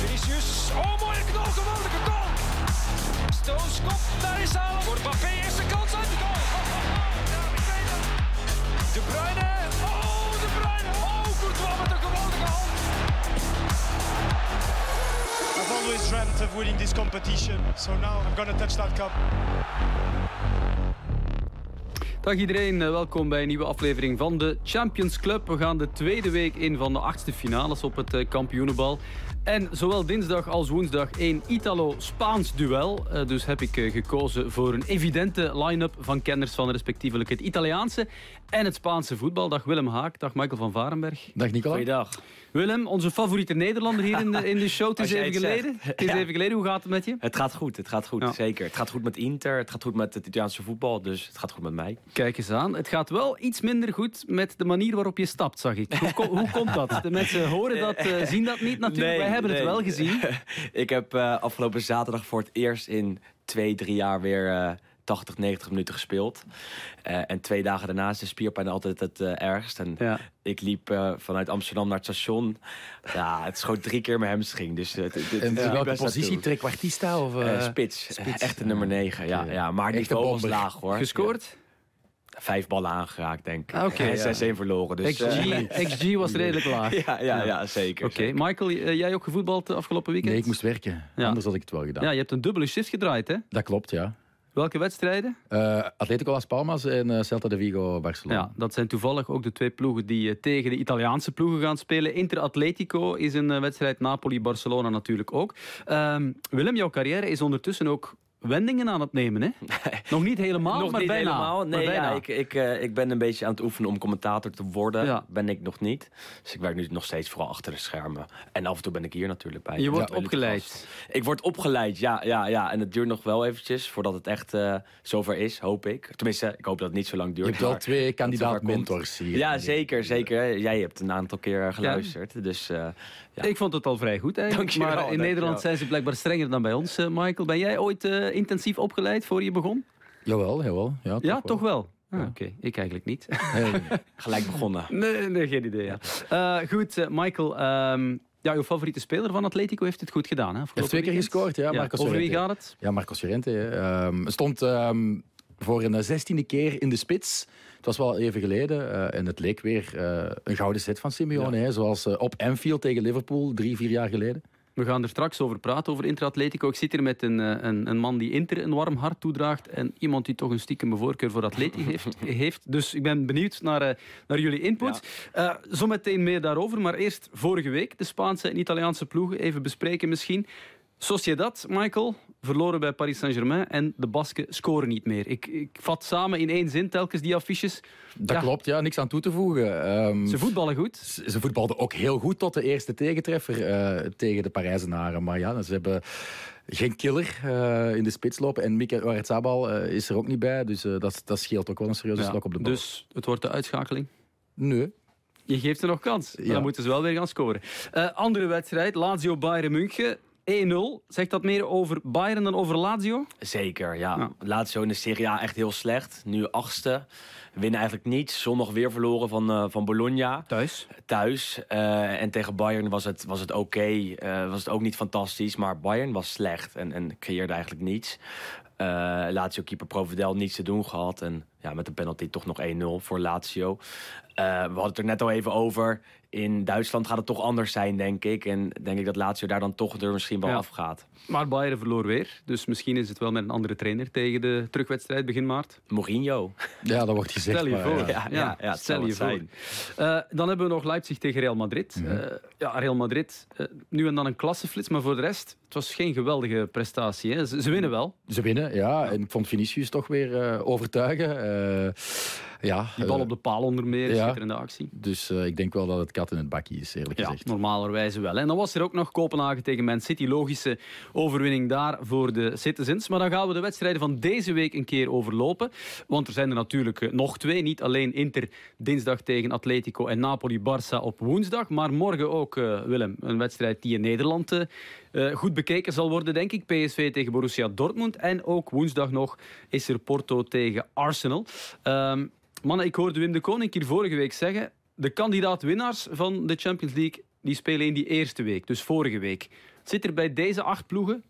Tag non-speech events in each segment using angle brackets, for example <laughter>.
Vinicius. Oh, mooie knal. Geweldige goal. Stones kop. Daar is halen. Voor Mbappé. Eerste kans uit de goal. De Bruyne. Oh, De Bruyne. Oh, Courtois met een geweldige hand. I've always dreamt of winning this competition, so now I'm gonna touch that cup. Dag iedereen, eh, welkom bij een nieuwe aflevering van de Champions Club. We gaan de tweede week in van de achtste finales op het eh, kampioenenbal. En zowel dinsdag als woensdag een Italo-Spaans duel. Eh, Dus heb ik gekozen voor een evidente line-up van kenners van respectievelijk het Italiaanse en het Spaanse voetbal. Dag Willem Haak, dag Michael van Varenberg. Dag Nicola. Goeiedag. Willem, onze favoriete Nederlander hier in de, in de show. Het <laughs> is even geleden. Het is Ja. even geleden. Hoe gaat het met je? Het gaat goed, het gaat goed, Ja. zeker. Het gaat goed met Inter, het gaat goed met het Italiaanse voetbal, dus het gaat goed met mij. Kijk eens aan. Het gaat wel iets minder goed met de manier waarop je stapt, zag ik. Hoe, ko- hoe komt dat? De mensen horen dat, eh, zien dat niet natuurlijk. Wij hebben het wel gezien. <laughs> ik heb eh, afgelopen zaterdag voor het eerst in twee, drie jaar weer eh 80, 90 minuten gespeeld. Eh, en twee dagen daarna is de spierpijn altijd het eh, ergst. En Ja. ik liep eh, vanuit Amsterdam naar het station. Ja, het schoot drie keer mijn hamstring. Dus, het- het- het En in welke positie? Of, Eh, eh, spits. spits. Echte nummer 9. Ja, ja, maar niveau was laag hoor. Gescoord? Ja, vijf ballen aangeraakt, denk ik. Ah, oké, en ja. 6-1 verloren. Dus, eh, <laughs> XG, XG was redelijk <laughs> laag. ja, ja, ja, zeker. Oké. Michael, jij ook gevoetbald de afgelopen weekend? Nee, ik moest werken. Ja. Anders had ik het wel gedaan. Ja, je hebt een dubbele shift gedraaid, hè? Dat klopt, ja. Welke wedstrijden? Eh, Atletico Las Palmas en eh, Celta de Vigo Barcelona. Ja, dat zijn toevallig ook de twee ploegen die eh, tegen de Italiaanse ploegen gaan spelen. Inter Atletico is een wedstrijd, Napoli-Barcelona natuurlijk ook. Ehm, Willem, jouw carrière is ondertussen ook wendingen aan het nemen, hè? <laughs> Nog niet helemaal, nog maar niet bijna. helemaal. Maar Nee, bijna. ja, ik, ik, eh, ik ben een beetje aan het oefenen om commentator te worden. Ja. Ben ik nog niet. Dus ik werk nu nog steeds vooral achter de schermen. En af en toe ben ik hier natuurlijk bij. Je wordt Ja, opgeleid. Ik word opgeleid, ja, ja, ja. En het duurt nog wel eventjes voordat het echt eh, zover is, hoop ik. Tenminste, ik hoop dat het niet zo lang duurt. Je hebt wel twee kandidaat-mentors hier. Ja, zeker, zeker. Jij hebt een aantal keer geluisterd. Dus eh, ja. Ik vond het al vrij goed eigenlijk. Dankjewel, maar in dankjewel. Nederland zijn ze blijkbaar strenger dan bij ons, eh, Michael. Ben jij ooit eh, intensief opgeleid voor je begon? Jawel, jawel. Ja, toch ja, wel. toch wel. Ah, Oké, ik eigenlijk niet. Nee, nee. <laughs> gelijk begonnen. nee, nee, geen idee. Ja. Eh, goed, eh, Michael. ehm, ja, uw favoriete speler van Atletico heeft het goed gedaan. Hè, heeft twee keer gescoord, ja. Marcos Over wie gaat het? Ja, Marcos Llorente. Ehm, stond ehm, voor een zestiende keer in de spits. Het was wel even geleden. eh, en het leek weer eh, een gouden set van Simeone. Hè, zoals op Anfield tegen Liverpool, drie, vier jaar geleden. We gaan er straks over praten, over Inter Atletico. Ik zit hier met een, eh, een, een man die Inter een warm hart toedraagt en iemand die toch een stiekem voorkeur voor Atletico heeft, <laughs> heeft. Dus ik ben benieuwd naar, eh, naar jullie input. Eh, zometeen meer daarover, maar eerst vorige week de Spaanse en Italiaanse ploegen even bespreken misschien. Sociedad, Michael, verloren bij Paris Saint-Germain en de Basken scoren niet meer. Ik, ik vat samen in één zin telkens die affiches. Dat Ja, klopt, ja. Niks aan toe te voegen. Ehm, Ze voetballen goed. Ze ze voetbalden ook heel goed tot de eerste tegentreffer eh, tegen de Parijzenaren. Maar ja, ze hebben geen killer eh, in de spits lopen. En Mika Oyarzabal eh is er ook niet bij. Dus dat, dat scheelt ook wel een serieuze Ja, slok op de bal. dus het wordt de uitschakeling. Nee. Je geeft ze nog kans. Ja. Dan moeten ze wel weer gaan scoren. Andere wedstrijd, Lazio-Bayern München. 1-0. Zegt dat meer over Bayern dan over Lazio? Zeker, ja. Ja. Lazio in de Serie A echt heel slecht. Nu achtste. Winnen eigenlijk niets. Zondag weer verloren van, eh, van Bologna. Thuis. Thuis. Eh, en tegen Bayern was het, was het oké. Eh, was het ook niet fantastisch. Maar Bayern was slecht. En, en creëerde eigenlijk niets. Eh Lazio keeper Provedel niets te doen gehad. En ja, met een penalty toch nog 1-0 voor Lazio. Eh, we hadden het er net al even over. In Duitsland gaat het toch anders zijn, denk ik. En denk ik dat Lazio daar dan toch er misschien wel Ja. afgaat. Maar Bayern verloor weer. Dus misschien is het wel met een andere trainer tegen de terugwedstrijd begin maart. Mourinho. Ja, dat wordt gezegd. Stel je maar, voor. ja. Ja, ja, stel je voor. Eh, dan hebben we nog Leipzig tegen Real Madrid. Mhm. Eh, ja, Real Madrid, nu en dan een klasseflits. Maar voor de rest, het was geen geweldige prestatie. Hè. Ze, winnen wel. Ze winnen, ja. En ik vond Vinicius toch weer eh, overtuigen. Ja, Die bal eh, op de paal onder meer, ja. schitterende actie. Dus eh, ik denk wel dat het kat in het bakje is, eerlijk Ja, gezegd. normalerwijze wel. En dan was er ook nog Kopenhagen tegen Man City. Logische overwinning daar voor de Citizens. Maar dan gaan we de wedstrijden van deze week een keer overlopen. Want er zijn er natuurlijk eh, nog twee. Niet alleen Inter dinsdag tegen Atletico en Napoli-Barça op woensdag. Maar morgen ook, Willem, een wedstrijd die in Nederland goed bekeken zal worden, denk ik. PSV tegen Borussia Dortmund. En ook woensdag nog is er Porto tegen Arsenal. Ehm, mannen, ik hoorde Wim de Koning hier vorige week zeggen de kandidaat-winnaars van de Champions League die spelen in die eerste week, dus vorige week. Zit er bij deze acht ploegen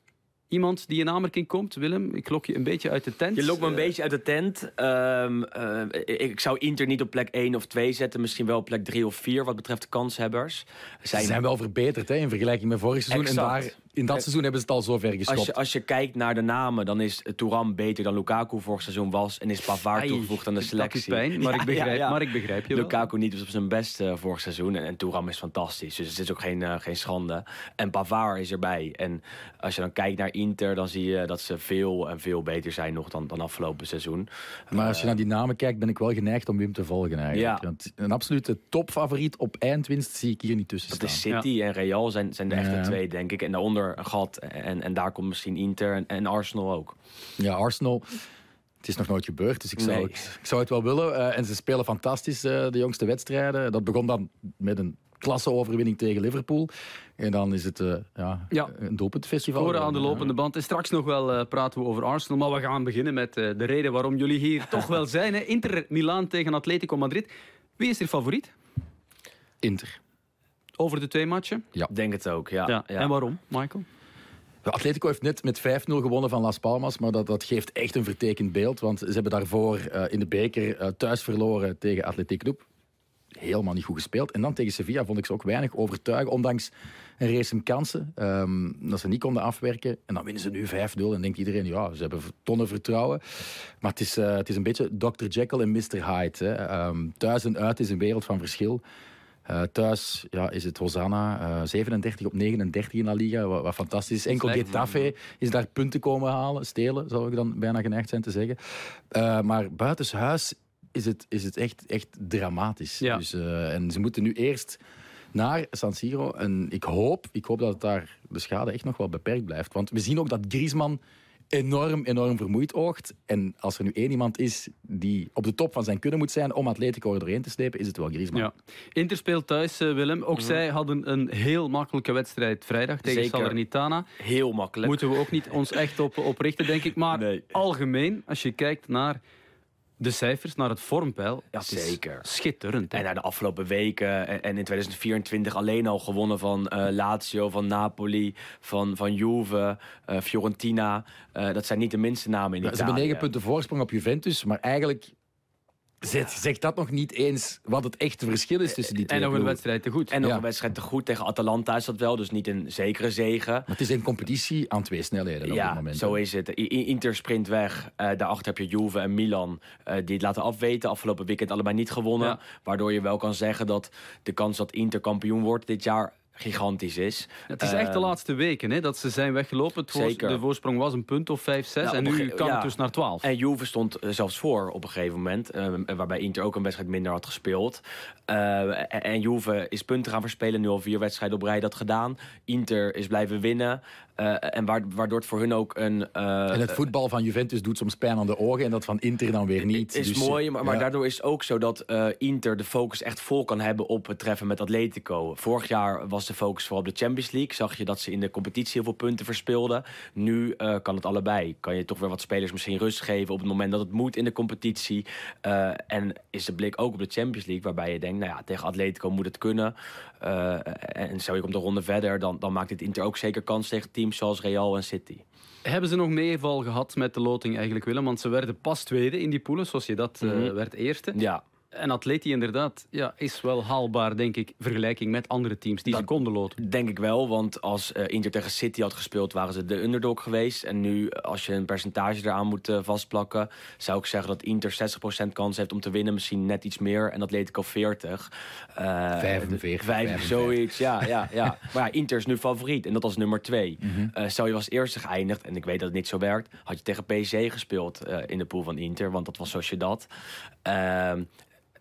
iemand die in aanmerking komt? Willem, ik lok je een beetje uit de tent. Je lokt me een beetje uit de tent. Ehm, eh, ik zou Inter niet op plek 1 of 2 zetten. Misschien wel op plek 3 of 4 wat betreft de kanshebbers. Ze zijn wel verbeterd hè, in vergelijking met vorig seizoen. En daar, in dat seizoen hebben ze het al zo ver gestopt. Als je, als je kijkt naar de namen, dan is Touram beter dan Lukaku vorig seizoen was. En is Pavard ai, toegevoegd aan de dat selectie. is pijn, maar, <laughs> Ja, ik begrijp, ja, ja. maar ik begrijp je wel. Lukaku niet op zijn best eh, vorig seizoen. En, en Touram is fantastisch. Dus het is ook geen, eh, geen schande. En Pavard is erbij. En als je dan kijkt naar Inter, dan zie je dat ze veel en veel beter zijn nog dan, dan afgelopen seizoen. Maar als je naar die namen kijkt, ben ik wel geneigd om Wim te volgen eigenlijk. Ja. Want een absolute topfavoriet op eindwinst zie ik hier niet tussen Dat staan. is City en Real zijn, zijn de echte twee, denk ik. En daaronder een gat. En, en daar komt misschien Inter en, en Arsenal ook. Ja, Arsenal. Het is nog nooit gebeurd, dus ik zou, Nee. het, ik zou het wel willen. Eh, en ze spelen fantastisch eh, de jongste wedstrijden. Dat begon dan met een klasseoverwinning tegen Liverpool. En dan is het eh, ja, Ja. een doelpuntfestival. Scoren aan de lopende band. En straks nog wel eh, praten we over Arsenal. Maar we gaan beginnen met eh, de reden waarom jullie hier <laughs> toch wel zijn. Hè. Inter Milaan tegen Atletico Madrid. Wie is er favoriet. Inter. Over de twee matchen? Ja. Ik denk het ook, ja. ja. En waarom, Michael? Atletico heeft net met 5-0 gewonnen van Las Palmas, maar dat, dat geeft echt een vertekend beeld. Want ze hebben daarvoor eh, in de beker eh, thuis verloren tegen Athletic Club. Helemaal niet goed gespeeld. En dan tegen Sevilla vond ik ze ook weinig overtuigen, ondanks een race met kansen. ehm, dat ze niet konden afwerken. En dan winnen ze nu 5-0 en denkt iedereen, ja, ze hebben tonnen vertrouwen. Maar het is, eh, het is een beetje Dr. Jekyll en Mr. Hyde. Hè. Ehm, thuis en uit is een wereld van verschil. Eh, thuis ja, is het Hosanna, eh 37 op 39 in La Liga, wat, wat fantastisch is. Enkel Slecht. Getafe is daar punten komen halen, stelen, zou ik dan bijna geneigd zijn te zeggen. Eh, maar buitenshuis is het, is het echt, echt dramatisch. Ja. Dus, eh, en ze moeten nu eerst naar San Siro. En ik hoop, ik hoop dat het daar de schade echt nog wel beperkt blijft. Want we zien ook dat Griezmann enorm, enorm vermoeid oogt. En als er nu één iemand is die op de top van zijn kunnen moet zijn om Atletico er doorheen te slepen, is het wel Griezmann. Ja. Inter speelt thuis, eh, Willem. Ook zij hadden een heel makkelijke wedstrijd vrijdag tegen Zeker. Salernitana. Heel makkelijk. Moeten we ook niet ons echt op, op richten, denk ik. Maar Nee. algemeen, als je kijkt naar de cijfers, naar het vormpeil. Ja, het is Zeker. Schitterend. hè. En naar de afgelopen weken en en in 2024 alleen al gewonnen van eh, Lazio, van Napoli, van, van Juve, eh, Fiorentina. Eh, dat zijn niet de minste namen in Ze Italië. hebben negen punten voorsprong op Juventus, maar eigenlijk zegt, zegt dat nog niet eens wat het echte verschil is tussen die twee en nog een wedstrijd te goed. En nog Ja. een wedstrijd te goed tegen Atalanta is dat wel, dus niet een zekere zegen. Maar het is een competitie aan twee snelheden op dit Ja, moment. zo is het. Inter sprint weg. Eh, daarachter heb je Juve en Milan eh, die het laten afweten. Afgelopen weekend allebei niet gewonnen. Ja. Waardoor je wel kan zeggen dat de kans dat Inter kampioen wordt dit jaar gigantisch is. Het is echt de Ehm, laatste weken hè, dat ze zijn weggelopen. Het Zeker. De voorsprong was een punt of 5, 6. Nou, en nu kan ja. het dus naar 12. En Juve stond eh, zelfs voor op een gegeven moment. eh, waarbij Inter ook een wedstrijd minder had gespeeld. Eh, en, en Juve is punten gaan verspelen. Nu al vier wedstrijden op rij dat gedaan. Inter is blijven winnen. Eh, en wa- waardoor het voor hun ook een... eh, En het voetbal van Juventus doet soms pijn aan de ogen en dat van Inter dan weer niet. is Dus, mooi, maar, maar daardoor is het ook zo dat eh, Inter de focus echt vol kan hebben op het treffen met Atletico. Vorig jaar was de focus vooral op de Champions League. Zag je dat ze in de competitie heel veel punten verspeelden. Nu eh, kan het allebei. Kan je toch weer wat spelers misschien rust geven op het moment dat het moet in de competitie. Eh, en is de blik ook op de Champions League, waarbij je denkt, nou ja, tegen Atletico moet het kunnen. Eh, en stel je komt de ronde verder, dan, dan maakt dit Inter ook zeker kans tegen teams zoals Real en City. Hebben ze nog meeval gehad met de loting eigenlijk, Willem? Want ze werden pas tweede in die poelen, zoals je dat Mhm. werd eerste. Ja, En Atleti inderdaad ja, is wel haalbaar, denk ik, vergelijking met andere teams die ze konden loten. Denk ik wel, want als eh, Inter tegen City had gespeeld, waren ze de underdog geweest. En nu, als je een percentage eraan moet eh, vastplakken, zou ik zeggen dat Inter 60% kans heeft om te winnen. Misschien net iets meer en Atletico 40. Eh, 45, Vijf, 55. zoiets, ja, ja, ja. <laughs> maar ja, Inter is nu favoriet en dat als nummer 2. Mhm. stel je was eerste geëindigd, en ik weet dat het niet zo werkt, had je tegen PSG gespeeld eh, in de pool van Inter, want dat was zoals je dat.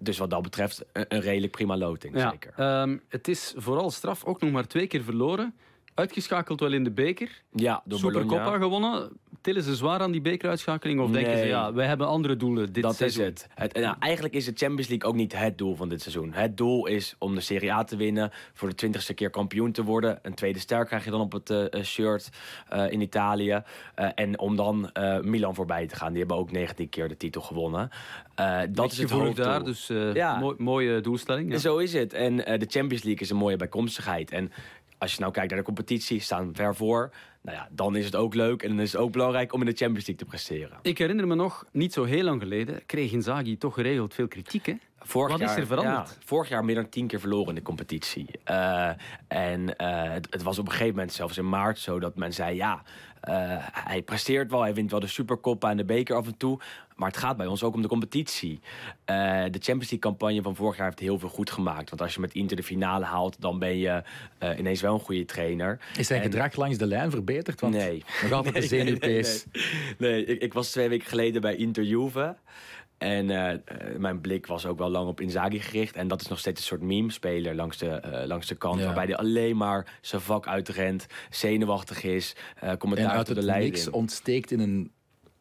Dus wat dat betreft, een, een redelijk prima loting, Ja, zeker. ehm, het is vooral straf ook nog maar twee keer verloren. Uitgeschakeld wel in de beker. Ja, door. Supercoppa gewonnen. Tillen ze zwaar aan die bekeruitschakeling? Of denken ze, Nee. ja, wij hebben andere doelen dit dat seizoen? is het. nou, eigenlijk is de Champions League ook niet het doel van dit seizoen. Het doel is om de Serie A te winnen, voor de twintigste keer kampioen te worden. Een tweede ster krijg je dan op het eh, eh, shirt eh, in Italië. En om dan Milan voorbij te gaan. Die hebben ook 19 keer de titel gewonnen. Dat is het hoofddoel. daar, dus Ja. mooi- mooie doelstelling. Ja. Zo is het. En de Champions League is een mooie bijkomstigheid. En als je nou kijkt naar de competitie, staan we ver voor. Nou ja, dan is het ook leuk en dan is het ook belangrijk om in de Champions League te presteren. Ik herinner me nog, niet zo heel lang geleden, kreeg Inzaghi toch geregeld veel kritiek. Hè? Vorig Wat is er veranderd? ja, vorig jaar meer dan tien keer verloren in de competitie. Eh, en eh, het, het was op een gegeven moment, zelfs in maart, zo dat men zei: ja, eh, hij presteert wel, hij wint wel de Supercoppa en de beker af en toe. Maar het gaat bij ons ook om de competitie. De Champions League-campagne van vorig jaar heeft heel veel goed gemaakt. Want als je met Inter de finale haalt, dan ben je ineens wel een goede trainer. Is zijn En- gedrag langs de lijn verbeterd? Want Nee. nog altijd de <laughs> Nee, nee, zenuwpees. Nee, nee, ik, ik was twee weken geleden bij Inter Juve. En eh, eh, mijn blik was ook wel lang op Inzaghi gericht. En dat is nog steeds een soort meme-speler langs de, eh, langs de kant. Ja. Waarbij hij alleen maar zijn vak uitrent, zenuwachtig is, En commentaar uit op de het niks leiding. ontsteekt in een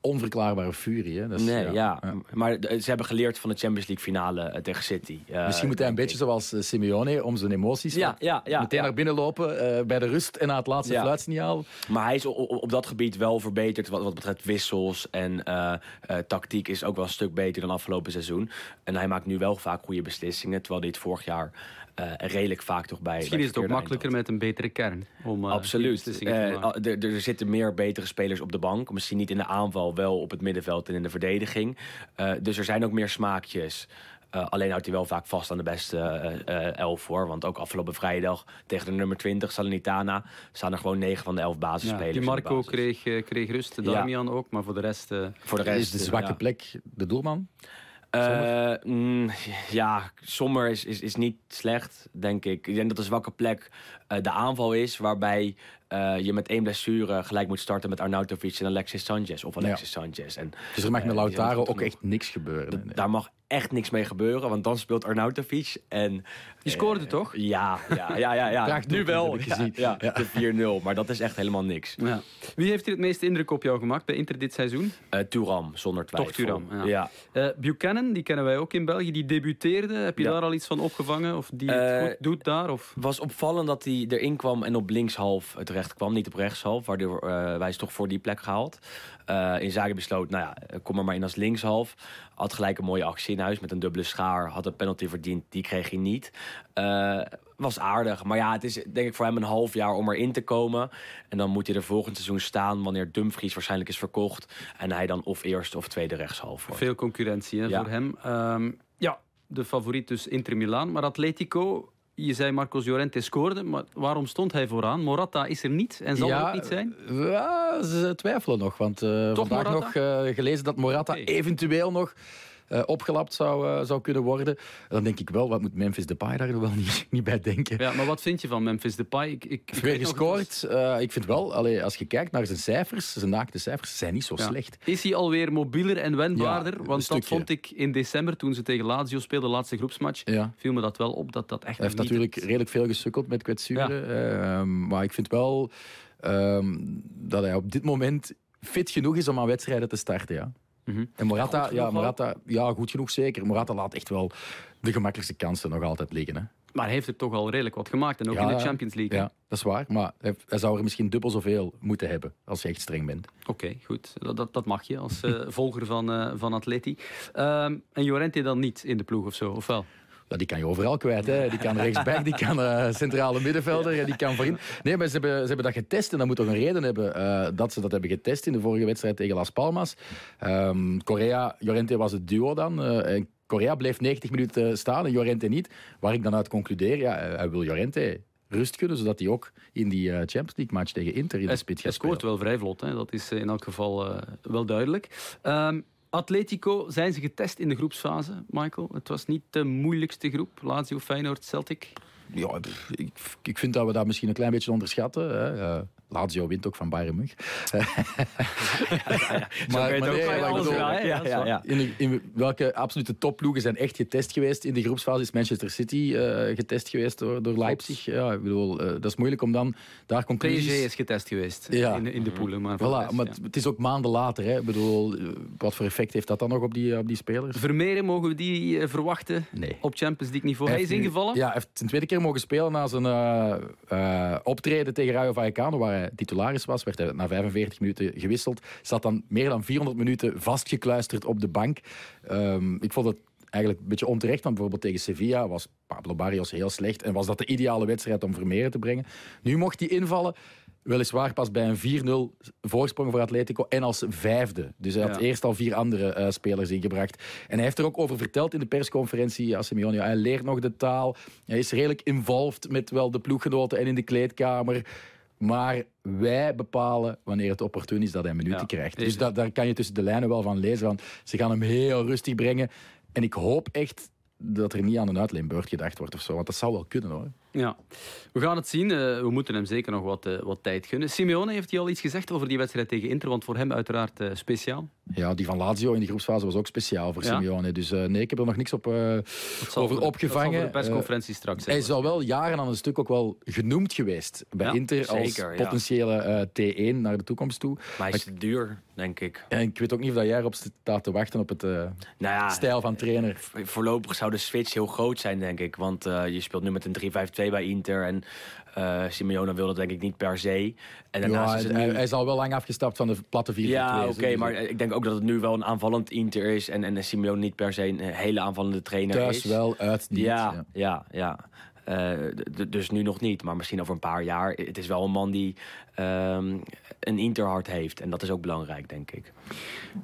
onverklaarbare furie. Hè? Dat is, Nee, ja. ja. Maar ze hebben geleerd van de Champions League finale eh, tegen City. Eh, Misschien moet hij een beetje ik. zoals eh, Simeone om zijn emoties Ja, ja, ja, meteen naar binnen lopen bij de rust en na het laatste fluitsignaal. Maar hij is op, dat gebied wel verbeterd wat, wat betreft wissels. En tactiek is ook wel een stuk beter dan afgelopen seizoen. En hij maakt nu wel vaak goede beslissingen. Terwijl het vorig jaar eh, redelijk vaak toch bij. Misschien bij is het ook makkelijker met een betere kern. Om, eh, die Absoluut. Eh, er, er zitten meer betere spelers op de bank. Misschien niet in de aanval, wel op het middenveld en in de verdediging. Eh, dus er zijn ook meer smaakjes. Eh, alleen houdt hij wel vaak vast aan de beste eh, eh, elf voor. Want ook afgelopen vrijdag tegen de nummer 20, Salernitana, staan er gewoon 9 van de 11 Ja, basisspelers. die in de Marco basis. kreeg, kreeg rust, de Ja. Damian ook, maar voor de rest... eh, Voor de rest is de zwakke ja. plek de doelman? Eh, mm, ja, Sommer is, is, is niet slecht, denk ik. Ik denk dat de zwakke plek de aanval is, waarbij eh, je met één blessure gelijk moet starten met Arnautovic en Alexis Sanchez. Of Alexis Sanchez. En, Dus er mag eh, met Lautaro ook echt niks gebeuren. Nee. Daar mag echt niks mee gebeuren, want dan speelt Arnautovic. En, Die scoorde eh, toch? Ja, ja, ja, ja. nu wel. Ja, gezien. ja, Ja. de 4-0, maar dat is echt helemaal niks. Ja. Wie heeft hier het meeste indruk op jou gemaakt bij Inter dit seizoen? Eh Turam, zonder twijfel. Thuram, ja. ja. Eh, Buchanan, die kennen wij ook in België, die debuteerde. Heb je Ja. daar al iets van opgevangen? Of die het Eh, goed doet daar? Of? was opvallend dat hij erin kwam en op linkshalf terecht kwam, niet op rechtshalf, waardoor eh, wij is toch voor die plek gehaald. Eh in Zagen besloot, nou ja, eh, kom er maar in als linkshalf. Had gelijk een mooie actie in huis met een dubbele schaar. Had een penalty verdiend, die kreeg hij niet. Was aardig, maar ja, het is denk ik voor hem een half jaar om erin te komen. En dan moet hij er volgend seizoen staan wanneer Dumfries waarschijnlijk is verkocht. En hij dan of eerste of tweede rechtshalf wordt. Veel concurrentie hè, Ja. voor hem. Ehm, ja, de favoriet dus Inter Milaan. Maar Atletico, je zei Marcos Llorente scoorde, maar waarom stond hij vooraan? Morata is er niet en zal er ook niet zijn? Ja, ze twijfelen nog. Want Toch vandaag Morata? nog eh, gelezen dat Morata eventueel nog eh, opgelapt zou, eh, zou kunnen worden. Dan denk ik wel, wat moet Memphis Depay daar wel <laughs> niet, niet bij denken. Ja, maar wat vind je van Memphis Depay? Ik, ik, ik Weer gescoord. Eh, ik vind wel, allee, als je kijkt naar zijn cijfers, zijn naakte cijfers, zijn niet zo Ja. slecht. Is hij alweer mobieler en wendbaarder? Ja, Want dat vond ik in december toen ze tegen Lazio speelden, de laatste groepsmatch. Ja. Viel me dat wel op dat dat echt Hij heeft natuurlijk het- redelijk veel gesukkeld met kwetsuren. Ehm, maar ik vind wel ehm, dat hij op dit moment fit genoeg is om aan wedstrijden te starten. Ja. Mhm. En Morata, ja, Morata, ja, goed genoeg zeker. Morata laat echt wel de gemakkelijkste kansen nog altijd liggen. Hè. Maar hij heeft er toch al redelijk wat gemaakt. En ook Ja, in de. Champions League. Ja, dat is waar. Maar hij, zou er misschien dubbel zoveel moeten hebben als je echt streng bent. Oké, goed. Dat, dat, dat mag je als eh, <laughs> volger van, eh van Atleti. Ehm, en Llorente dan niet in de ploeg of zo, of wel? Die kan je overal kwijt. Hè. Die kan rechtsback, die kan eh, centrale middenvelder, die kan voorin. Nee, maar ze hebben, ze hebben dat getest en dat moet toch een reden hebben eh, dat ze dat hebben getest in de vorige wedstrijd tegen Las Palmas. Ehm Correa, Llorente was het duo dan. eh, en Correa bleef 90 minuten staan en Llorente niet. Waar ik dan uit concludeer, ja, hij wil Llorente rust kunnen, zodat hij ook in die Champions League match tegen Inter in de Hij, spits hij gaat scoort wel vrij vlot, hè. dat is in elk geval wel duidelijk. Ehm, Atletico, zijn ze getest in de groepsfase, Michael? Het was niet de moeilijkste groep, Lazio, Feyenoord, Celtic. Ja, ik, ik vind dat we dat misschien een klein beetje onderschatten. Hè. Lazio wint ook van Bayern München. Maar, nee, in, welke absolute topploegen zijn echt getest geweest? In de groepsfase is Manchester City eh, getest geweest door, door Leipzig. Ja, ik bedoel, eh, dat is moeilijk om dan daar conclusies... PSG is getest geweest Ja. in, de- in de poelen. Maar Voilà, maar het- is ook maanden later. Hè. Ik bedoel, eh, wat voor effect heeft dat dan nog op die, op die spelers? Vermeeren, mogen we die verwachten Nee. op Champions League niveau? Hij is ingevallen? Ja, hij heeft zijn tweede keer mogen spelen na zijn eh, optreden tegen Rayo Vallecano, waar hij titularis was. Werd hij na 45 minuten gewisseld. Zat dan meer dan 400 minuten vastgekluisterd op de bank. Ehm, ik vond het eigenlijk een beetje onterecht, want bijvoorbeeld tegen Sevilla was Pablo Barrios heel slecht en was dat de ideale wedstrijd om Vermeeren te brengen. Nu mocht hij invallen. Weliswaar pas bij een 4-0 voorsprong voor Atletico en als vijfde. Dus hij had Ja. eerst al vier andere eh, spelers ingebracht. En hij heeft er ook over verteld in de persconferentie, ja, Simeone. hij leert nog de taal. Hij is redelijk involved met wel de ploeggenoten en in de kleedkamer. Maar wij bepalen wanneer het opportun is dat hij minuten Ja, krijgt. Dus het. da- daar kan je tussen de lijnen wel van lezen. Want ze gaan hem heel rustig brengen. En ik hoop echt dat er niet aan een uitleenbeurt gedacht wordt of zo. Want dat zou wel kunnen hoor. Ja, we gaan het zien. Eh, we moeten hem zeker nog wat, eh, wat tijd gunnen. Simeone heeft hij al iets gezegd over die wedstrijd tegen Inter, want voor hem uiteraard eh, speciaal. Ja, die van Lazio in die groepsfase was ook speciaal voor Ja. Simeone. Dus eh, nee, ik heb er nog niks op, eh, over opgevangen. Dat zal de persconferentie straks hij is al wel jaren aan een stuk ook wel genoemd geweest bij Ja, Inter als zeker, potentiële eh, T1 naar de toekomst toe. Maar hij is te duur, denk ik. En ik weet ook niet of dat jij erop staat te wachten op het eh, Nou ja, stijl van trainer. vo- voorlopig zou de switch heel groot zijn, denk ik. Want eh, je speelt nu met een 3-5-2 bij Inter. En eh Simeone wil dat denk ik niet per se. En daarnaast Ja, is het hij, nu... hij is al wel lang afgestapt van de platte 4 Ja, oké, maar ik denk ook dat het nu wel een aanvallend Inter is. En, en Simeone niet per se een hele aanvallende trainer thuis is. wel, uit niet. Ja, ja, ja. Eh, dus nu nog niet, maar misschien over een paar jaar. Het is wel een man die ehm, een Interhart heeft. En dat is ook belangrijk, denk ik.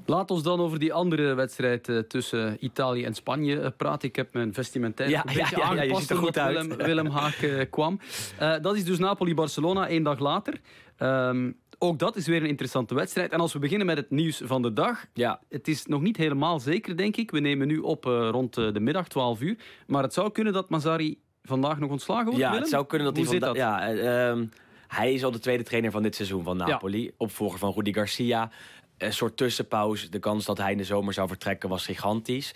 Laat ons dan over die andere wedstrijd eh, tussen Italië en Spanje eh, praten. Ik heb mijn vestimentair Ja, een ja, beetje ja, ja, je aangepast er omdat goed uit. Willem, Willem Haak eh, kwam. Dat is dus Napoli-Barcelona, één dag later. Ehm, ook dat is weer een interessante wedstrijd. En als we beginnen met het nieuws van de dag. Ja, Het is nog niet helemaal zeker, denk ik. We nemen nu op rond de middag, 12 uur. Maar het zou kunnen dat Mazzari vandaag nog ontslagen wordt, ja Willem? het zou kunnen dat Hoe hij zit van dat? Ja, eh, ehm, hij is al de tweede trainer van dit seizoen van Napoli. Opvolger van Rudi Garcia. Een soort tussenpauze. De kans dat hij in de zomer zou vertrekken was gigantisch.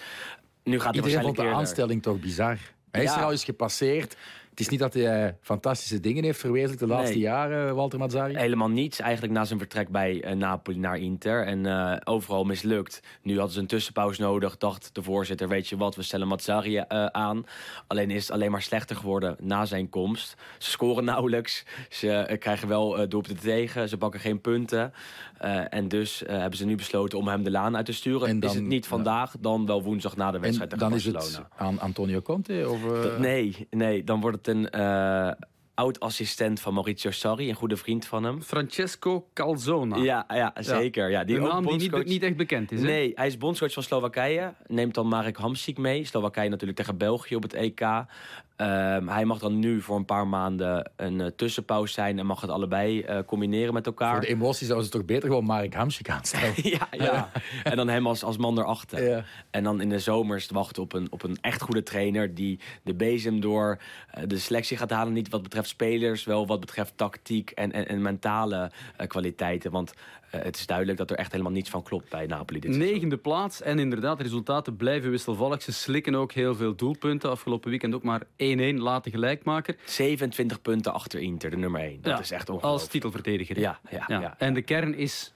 Nu gaat hij Iedereen vond de eerder. aanstelling toch bizar. Hij is er al eens gepasseerd. Het is niet dat hij eh, fantastische dingen heeft verwezenlijkt de laatste Nee. jaren, Walter Mazzari. Helemaal niets eigenlijk na zijn vertrek bij eh, Napoli naar Inter. En eh, overal mislukt. Nu hadden ze een tussenpauze nodig. Dacht de voorzitter, weet je wat, we stellen Mazzari eh, aan. Alleen is het alleen maar slechter geworden na zijn komst. Ze scoren nauwelijks. Ze eh, krijgen wel doelpunten tegen. Ze pakken geen punten. Eh, en dus eh, hebben ze nu besloten om hem de laan uit te sturen. En dan- is het niet vandaag, dan wel woensdag na de en wedstrijd tegen dan is Barcelona. het aan Antonio Conte? Of, eh, nee, nee, dan wordt het een eh, oud-assistent van Maurizio Sarri. Een goede vriend van hem. Francesco Calzona. Ja, ja, zeker. Ja, die een naam die niet, niet echt bekend is. hè? Nee, hij is bondscoach van Slowakije. Neemt dan Marek Hamsik mee. Slowakije natuurlijk tegen België op het EK. Ehm, hij mag dan nu voor een paar maanden een eh, tussenpauze zijn... en mag het allebei eh, combineren met Voor elkaar. de emoties zouden ze toch beter gewoon Marek Hamsik aanstellen. <laughs> ja, ja. en dan hem als, als man erachter. Ja. En dan in de zomers te wachten op een, op een echt goede trainer... die de bezem door eh, de selectie gaat halen. Niet wat betreft spelers, wel wat betreft tactiek en, en, en mentale kwaliteiten. Want het is duidelijk dat er echt helemaal niets van klopt bij Napoli dit. Negende plaats en inderdaad, de resultaten blijven wisselvallig. Ze slikken ook heel veel doelpunten. Afgelopen weekend ook maar 1-1 laten gelijkmaker. 27 punten achter Inter, de nummer 1. Dat Ja, is echt ongelooflijk. Als titelverdediger. Ja, ja, ja. En de kern is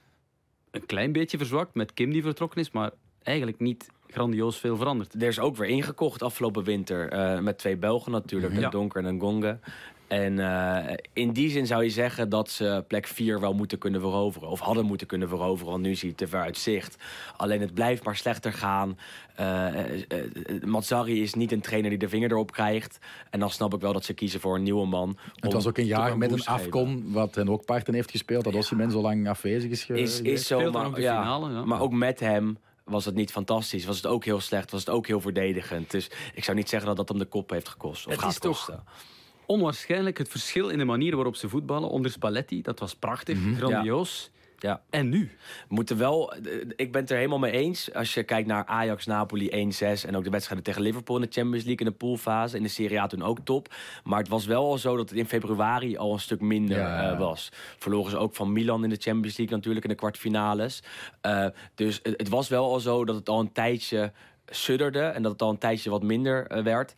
een klein beetje verzwakt met Kim die vertrokken is, maar eigenlijk niet grandioos veel veranderd. Er is ook weer ingekocht afgelopen winter. eh, met twee Belgen natuurlijk, Ja. een Donker en een Gonge. En eh, in die zin zou je zeggen dat ze plek 4 wel moeten kunnen veroveren. Of hadden moeten kunnen veroveren, want nu zie je het te ver uit zicht. Alleen het blijft maar slechter gaan. Eh eh, eh, Mazzari is niet een trainer die de vinger erop krijgt. En dan snap ik wel dat ze kiezen voor een nieuwe man. Het was ook een jaar met een afkon, wat hen ook parten heeft gespeeld. Dat Osimhen zo lang afwezig is ge- Is, geweest. is zo, maar, ook de ja, finale, ja. maar ook met hem was het niet fantastisch. Was het ook heel slecht, was het ook heel verdedigend. Dus ik zou niet zeggen dat dat hem de kop heeft gekost. Of Het gaat is toch- kosten. Onwaarschijnlijk het verschil in de manier waarop ze voetballen onder Spalletti. Dat was prachtig, Mhm. grandioos. Ja. En nu? Moeten wel, eh, ik ben het er helemaal mee eens. Als je kijkt naar Ajax, Napoli 1-6 en ook de wedstrijden tegen Liverpool in de Champions League in de poolfase. In de Serie A toen ook top. Maar het was wel al zo dat het in februari al een stuk minder Ja. eh, was. Verloren ze ook van Milan in de Champions League natuurlijk in de kwartfinales. Eh, dus het, het was wel al zo dat het al een tijdje sudderde en dat het al een tijdje wat minder werd.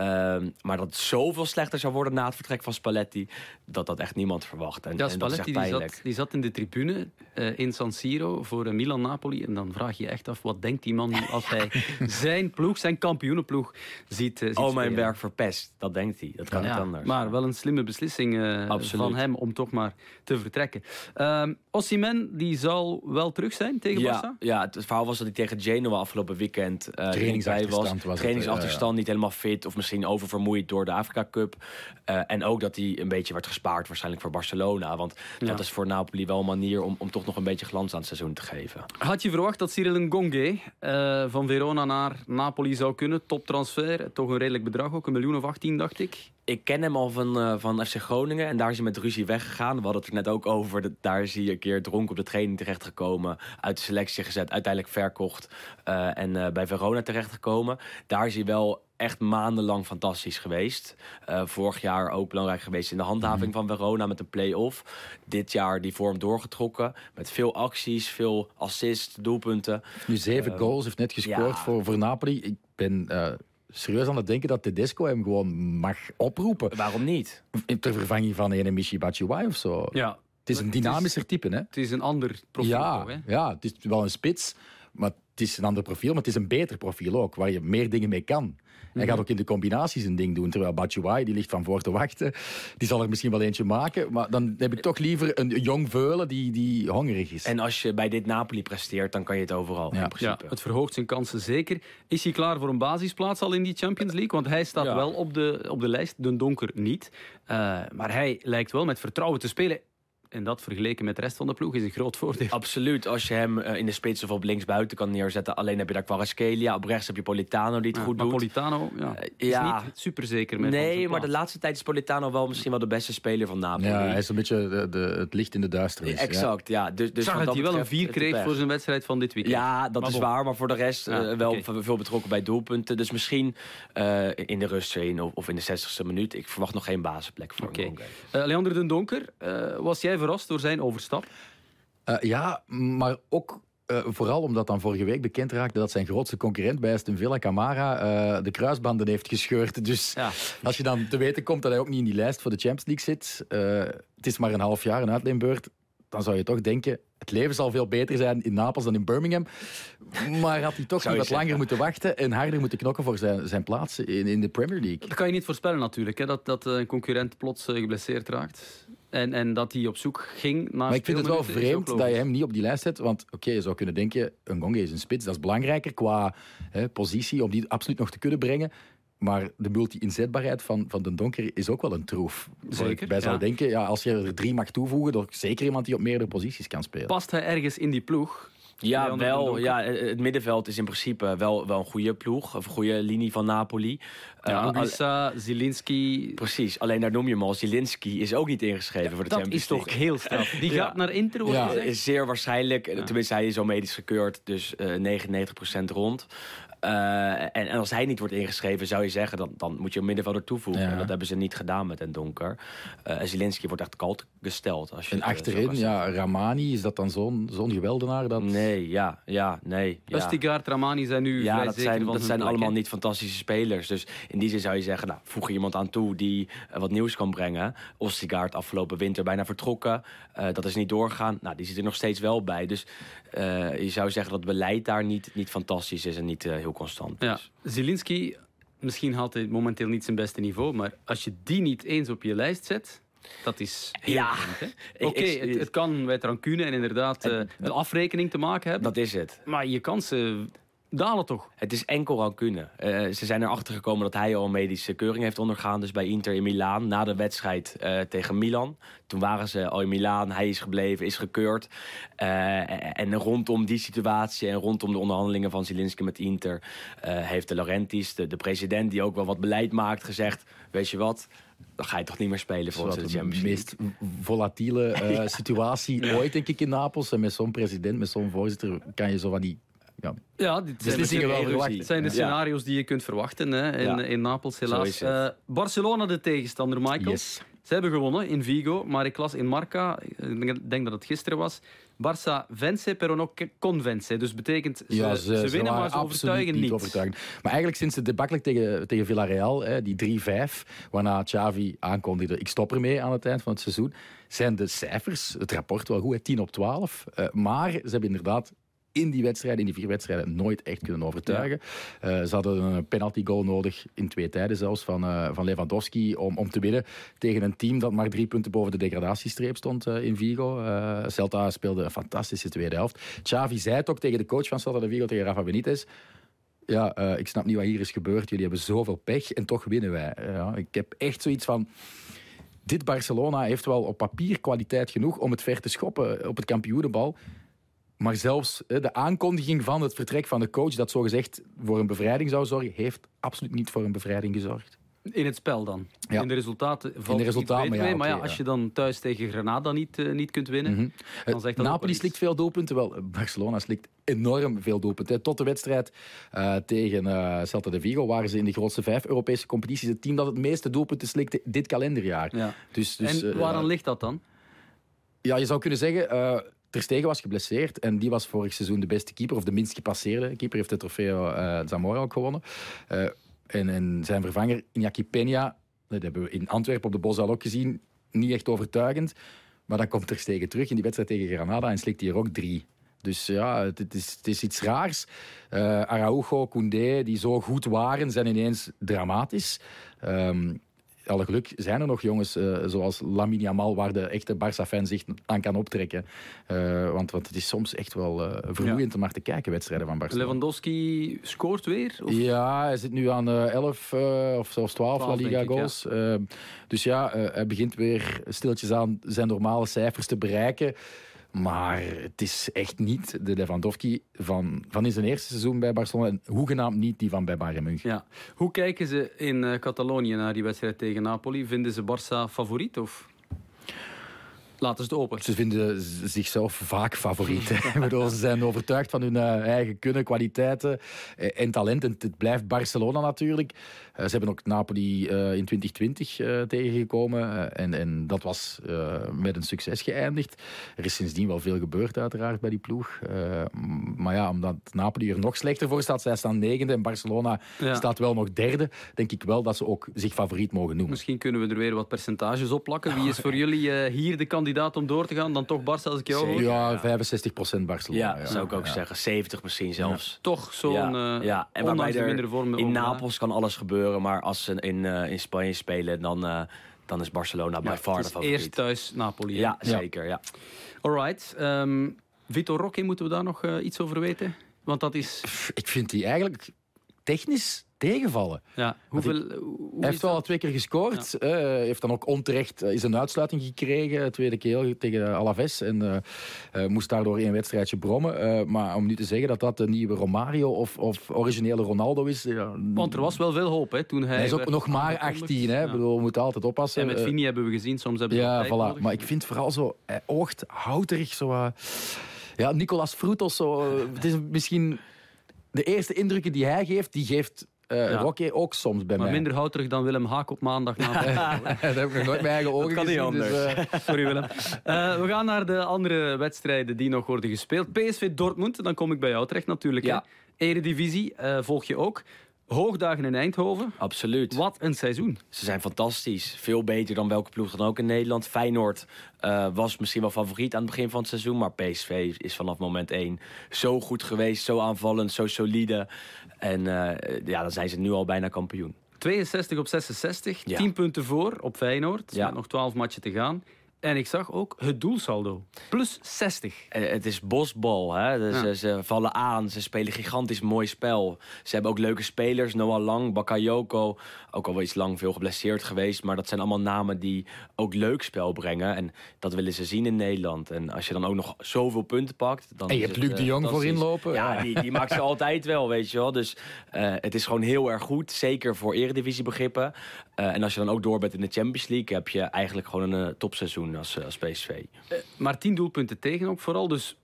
Ehm, maar dat het zoveel slechter zou worden na het vertrek van Spalletti, dat dat echt niemand verwacht. En, Ja, en dat is echt Spalletti die zat, die zat in de tribune eh, in San Siro voor eh, Milan-Napoli. En dan vraag je je echt af, wat denkt die man nu als hij <laughs> zijn ploeg, zijn kampioenenploeg, ziet, eh, ziet Oh, mijn spelen? werk verpest. Dat denkt hij. Dat kan niet Ja, anders. maar wel een slimme beslissing eh, van hem om toch maar te vertrekken. Ehm Osimhen, die zal wel terug zijn tegen ja, Barça? ja, het verhaal was dat hij tegen Genoa afgelopen weekend niet bij Trainingsachterstand was. was Trainingsachterstand, niet helemaal fit of misschien oververmoeid door de Afrika Cup. Eh, en ook dat hij een beetje werd gespaard waarschijnlijk voor Barcelona. Want Ja. dat is voor Napoli wel een manier om, om toch nog een beetje glans aan het seizoen te geven. Had je verwacht dat Cyril Ngonge eh, van Verona naar Napoli zou kunnen? Toptransfer, toch een redelijk bedrag ook, een miljoen of 18 dacht ik. Ik ken hem al van, eh, van FC Groningen en daar is hij met ruzie weggegaan. We hadden het er net ook over. dat- Daar is hij een keer dronken op de training terechtgekomen. Uit de selectie gezet, uiteindelijk verkocht. en bij Verona terechtgekomen. Daar is hij wel echt maandenlang fantastisch geweest. Eh, vorig jaar ook belangrijk geweest in de handhaving van Verona met een play-off. Dit jaar die vorm doorgetrokken. Met veel acties, veel assists, doelpunten. Nu zeven goals, heeft net gescoord ja. voor, voor Napoli. Ik ben eh, serieus aan het denken dat Tedesco hem gewoon mag oproepen. Waarom niet? Ter vervanging van een Michi Batshuayi of zo. Ja. Het is een dynamischer type, hè? Het is een ander profiel Ja, hè? ja, het is wel een spits, maar het is een ander profiel, maar het is een beter profiel ook, waar je meer dingen mee kan. Hij gaat ook in de combinaties een ding doen, terwijl Batshuayi, die ligt van voor te wachten. Die zal er misschien wel eentje maken, maar dan heb ik toch liever een jong veulen die, die hongerig is. En als je bij dit Napoli presteert, dan kan je het overal Ja. in principe. Ja, het verhoogt zijn kansen zeker. Is hij klaar voor een basisplaats al in die Champions League? Want hij staat Ja. wel op de, op de lijst, de donker niet. Eh, maar hij lijkt wel met vertrouwen te spelen. En dat vergeleken met de rest van de ploeg is een groot voordeel. Absoluut, als je hem eh, in de spits of op linksbuiten kan neerzetten. Alleen heb je daar Kvaratskhelia, op rechts heb je Politano die het Ja, goed maar doet. Politano ja, Eh, is ja. niet super zeker met Nee, maar de laatste tijd is Politano wel misschien wel de beste speler van Napoli. ja, hij is een beetje de, de, het licht in de duisternis. Exact, ja. Dus, dus Ik zag dat hij wel een betreft, 4 het kreeg voor zijn wedstrijd van dit weekend. Ja, dat Maar is bon. waar, maar voor de rest eh, Ja, wel veel betrokken bij doelpunten. Dus misschien eh, in de rust of, of in de 60ste minuut. Ik verwacht nog geen basisplek voor. Eh, Leander den Donker, eh, was jij verrast door zijn overstap? Eh, ja, maar ook eh, vooral omdat dan vorige week bekend raakte dat zijn grootste concurrent bij Aston Villa, Camara, eh, de kruisbanden heeft gescheurd. <laughs> Dus Ja. als je dan te weten komt dat hij ook niet in die lijst voor de Champions League zit, het is maar een half jaar een uitleenbeurt, dan zou je toch denken, het leven zal veel beter zijn in Napels dan in Birmingham. Maar had hij toch nog wat langer moeten wachten en harder moeten knokken voor zijn, zijn plaats in, in de Premier League. Dat kan je niet voorspellen natuurlijk, hè, dat, dat een concurrent plots geblesseerd raakt. En, en dat hij op zoek ging naar Maar ik vind het wel vreemd dat je hem niet op die lijst zet. Want oké, je zou kunnen denken, een Gonge is een spits. Dat is belangrijker qua hè, positie om die absoluut nog te kunnen brengen. Maar de multi-inzetbaarheid van, van Den Donker is ook wel een troef. Zeker, ja. denken, ja, als je er drie mag toevoegen, dan zeker iemand die op meerdere posities kan spelen. Past hij ergens in die ploeg? Ja, Leander wel. Ja, eh, het middenveld is in principe wel, wel een goede ploeg. Of een goede linie van Napoli. Eh, Ja, Anguissa, Zielinski. precies, alleen daar noem je hem al. Zielinski is ook niet ingeschreven voor de Dat Champions is toch League. heel straf. <laughs> Die Ja. gaat naar Inter, wordt Ja. Is zeer waarschijnlijk. Tenminste, hij is al medisch gekeurd. Dus eh 99% rond. Eh, en, en als hij niet wordt ingeschreven, zou je zeggen, dan, dan moet je een middenvelder toevoegen. Ja. En dat hebben ze niet gedaan met Den Donker. Eh en Zielinski wordt echt kalt gesteld. Als je En eh, achterin, ja, Ramani, is dat dan zo'n zo'n geweldenaar? Dat... Nee, ja, ja, nee. Ja. Ramani zijn nu Ja, vrij dat zeker zijn, van dat zijn plek, allemaal niet fantastische spelers. Dus in die zin zou je zeggen, nou, voeg er iemand aan toe die wat nieuws kan brengen. Ostigaard afgelopen winter bijna vertrokken. Eh, dat is niet doorgegaan. Nou, die zit er nog steeds wel bij. Dus eh, je zou zeggen dat het beleid daar niet, niet fantastisch is en niet eh, heel constant Ja, is. Zielinski, misschien haalt hij momenteel niet zijn beste niveau, maar als je die niet eens op je lijst zet, dat is heel Ja. <laughs> Oké, het, het kan met rancune en inderdaad eh, een afrekening te maken hebben, Dat is het. maar je kansen dalen toch? Het is enkel rancune. Uh, ze zijn erachter gekomen dat hij al een medische keuring heeft ondergaan. Dus bij Inter in Milaan, na de wedstrijd uh, tegen Milan. Toen waren ze al in Milaan, hij is gebleven, is gekeurd. Uh, en rondom die situatie en rondom de onderhandelingen van Zielinski met Inter... heeft de Laurentiis, de, de president die ook wel wat beleid maakt, gezegd... weet je wat, dan ga je toch niet meer spelen voor de Champions De meest volatiele <laughs> uh, situatie ooit, denk ik, in Napels. En met zo'n president, met zo'n voorzitter, kan je zo van die ja, ja dit zijn, wel verwacht. Het zijn de scenario's die je kunt verwachten hè, in, in Napels, helaas. Uh, Barcelona, de tegenstander, Michael. Yes. Ze hebben gewonnen in Vigo, maar ik las in Marca, ik denk dat het gisteren was, Barça vence, pero no convence. Dus betekent, ze, ja, ze, ze winnen, maar ze overtuigen niet. Maar eigenlijk sinds de debakkelijk tegen, tegen Villarreal, hè, die 3-5, waarna Xavi aankondigde, ik stop ermee aan het eind van het seizoen, zijn de cijfers, het rapport wel goed, hè, 10 op 12. Uh, maar ze hebben inderdaad in die wedstrijden, in die vier wedstrijden, nooit echt kunnen overtuigen. Ja. Uh, ze hadden een penalty goal nodig, in twee tijden zelfs, van, uh, van Lewandowski, om, om te winnen tegen een team dat maar drie punten boven de degradatiestreep stond uh, in Vigo. Celta speelde een fantastische tweede helft. Xavi zei het ook tegen de coach van Celta de Vigo, tegen Rafa Benitez. Ja, ik snap niet wat hier is gebeurd. Jullie hebben zoveel pech en toch winnen wij. ik heb echt zoiets van dit Barcelona heeft wel op papier kwaliteit genoeg om het ver te schoppen op het kampioenenbal. Maar zelfs de aankondiging van het vertrek van de coach, dat zogezegd voor een bevrijding zou zorgen, heeft absoluut niet voor een bevrijding gezorgd. In het spel dan? Ja. In de resultaten valt In de resultaten, mee. Ja, maar ja, als je dan thuis tegen Granada niet, uh, niet kunt winnen, mm -hmm. dan zegt dat Napoli slikt veel doelpunten. Wel, Barcelona slikt enorm veel doelpunten. Tot de wedstrijd uh, tegen uh, Celta de Vigo waren ze in de grootste vijf Europese competities het team dat het meeste doelpunten slikte dit kalenderjaar. Ja. Dus, dus, en waaraan ligt dat dan? Ja, je zou kunnen zeggen... Ter Stegen was geblesseerd en die was vorig seizoen de beste keeper, of de minst gepasseerde keeper. Heeft de trofeo uh, Zamora ook gewonnen. Uh, en, en, zijn vervanger, Iñaki Peña, dat hebben we in Antwerpen op de Bos al ook gezien, niet echt overtuigend. Maar dan komt Ter Stegen terug in die wedstrijd tegen Granada en slikt hij er ook drie. Dus ja, het is, het is iets raars. Uh, Araujo, Koundé, die zo goed waren, zijn ineens dramatisch. Um, alle geluk zijn er nog jongens uh, zoals Lamine Yamal, waar de echte Barça-fan zich aan kan optrekken. Uh, want, want het is soms echt wel uh, vermoeiend ja. om maar te kijken, wedstrijden van Barcelona. Lewandowski scoort weer? Of? Ja, hij zit nu aan 11 of zelfs 12, 12 La Liga ik, goals. Ja. dus ja, hij begint weer stiltjes aan zijn normale cijfers te bereiken. Maar het is echt niet de Lewandowski van, van in zijn eerste seizoen bij Barcelona. En hoegenaamd niet die van bij Bayern München. Ja. Hoe kijken ze in uh, Catalonië naar die wedstrijd tegen Napoli? Vinden ze Barça favoriet? Of laten ze het open? Ze vinden zichzelf vaak favoriet. bedoel, ze zijn overtuigd van hun uh, eigen kunnen, kwaliteiten uh, en talent. En het blijft Barcelona natuurlijk. Uh, ze hebben ook Napoli in 2020 tegengekomen. en, en dat was met een succes geëindigd. Er is sindsdien wel veel gebeurd uiteraard bij die ploeg. maar ja, omdat Napoli er nog slechter voor staat. Zij staan negende en Barcelona ja. staat wel nog derde. Denk ik wel dat ze ook zich favoriet mogen noemen. Misschien kunnen we er weer wat percentages op plakken. Wie is voor jullie hier de kandidaat om door te gaan? Dan toch Barça als ik jou hoor? Ja, 65% Barcelona. Ja, ja, zou ik ook ja. zeggen. 70 misschien zelfs. Toch zo'n ja. Uh, ja. En waarbij er minder vorm in Napels kan alles gebeuren, maar als ze in, uh, in Spanje spelen, dan, uh, dan is Barcelona bij far de favoriet. Eerst thuis Napoli. Ja, zeker. Ja. Alright. Um, Vitor Roque, moeten we daar nog iets over weten? Want dat is... Ik vind die eigenlijk technisch tegenvallen. Ja, hoeveel, hij heeft wel al twee keer gescoord. Ja. Uh, heeft dan ook onterecht uh, is een uitsluiting gekregen. Tweede keer tegen Alaves. En uh, moest daardoor één wedstrijdje brommen. maar om nu te zeggen dat dat de nieuwe Romario of, of originele Ronaldo is. Want er was wel veel hoop hè, toen hij. Hij is ook nog maar 18. Hè. Ja. Bedoel, we moeten altijd oppassen. En met Vini hebben we gezien. Soms hebben ze ja, voilà. Maar ik vind vooral zo. Hij oogt houterig. Zo, ja, Nicolas Frutos. Zo, het is misschien. De eerste indrukken die hij geeft, die geeft uh, ja. Rocky ook soms bij maar mij. minder houterig dan Willem Haak op maandag. <laughs> dat heb ik nog nooit mijn eigen ogen kan gezien. Niet anders. Dus, <laughs> uh... Sorry Willem. Uh, we gaan naar de andere wedstrijden die nog worden gespeeld. PSV Dortmund, dan kom ik bij jou terecht natuurlijk. Ja. Hè. Eredivisie volg je ook. Hoogdagen in Eindhoven. Absoluut. Wat een seizoen. Ze zijn fantastisch. Veel beter dan welke ploeg dan ook in Nederland. Feyenoord uh, was misschien wel favoriet aan het begin van het seizoen. Maar PSV is vanaf moment 1 zo goed geweest. Zo aanvallend, zo solide. En uh, ja, dan zijn ze nu al bijna kampioen. 62 op 66. Ja. 10 punten voor op Feyenoord. Ja. Met nog 12 matchen te gaan. En ik zag ook het doelsaldo. Plus 60. Eh, Het is bosbal. Hè? Dus Ja. ze, ze vallen aan. Ze spelen gigantisch mooi spel. Ze hebben ook leuke spelers. Noah Lang, Bakayoko. Ook al wel iets lang veel geblesseerd geweest. Maar dat zijn allemaal namen die ook leuk spel brengen. En dat willen ze zien in Nederland. En als je dan ook nog zoveel punten pakt. Dan En je hebt Luc de eh, Jong fantastisch. voorin lopen. Ja, Ja. Die, die maakt ze <laughs> altijd wel, weet je wel. Dus eh, het is gewoon heel erg goed. Zeker voor eredivisiebegrippen. Eh en als je dan ook door bent in de Champions League... heb je eigenlijk gewoon een topseizoen als, eh, als PSV. Maar 10 doelpunten tegen ook vooral. Dus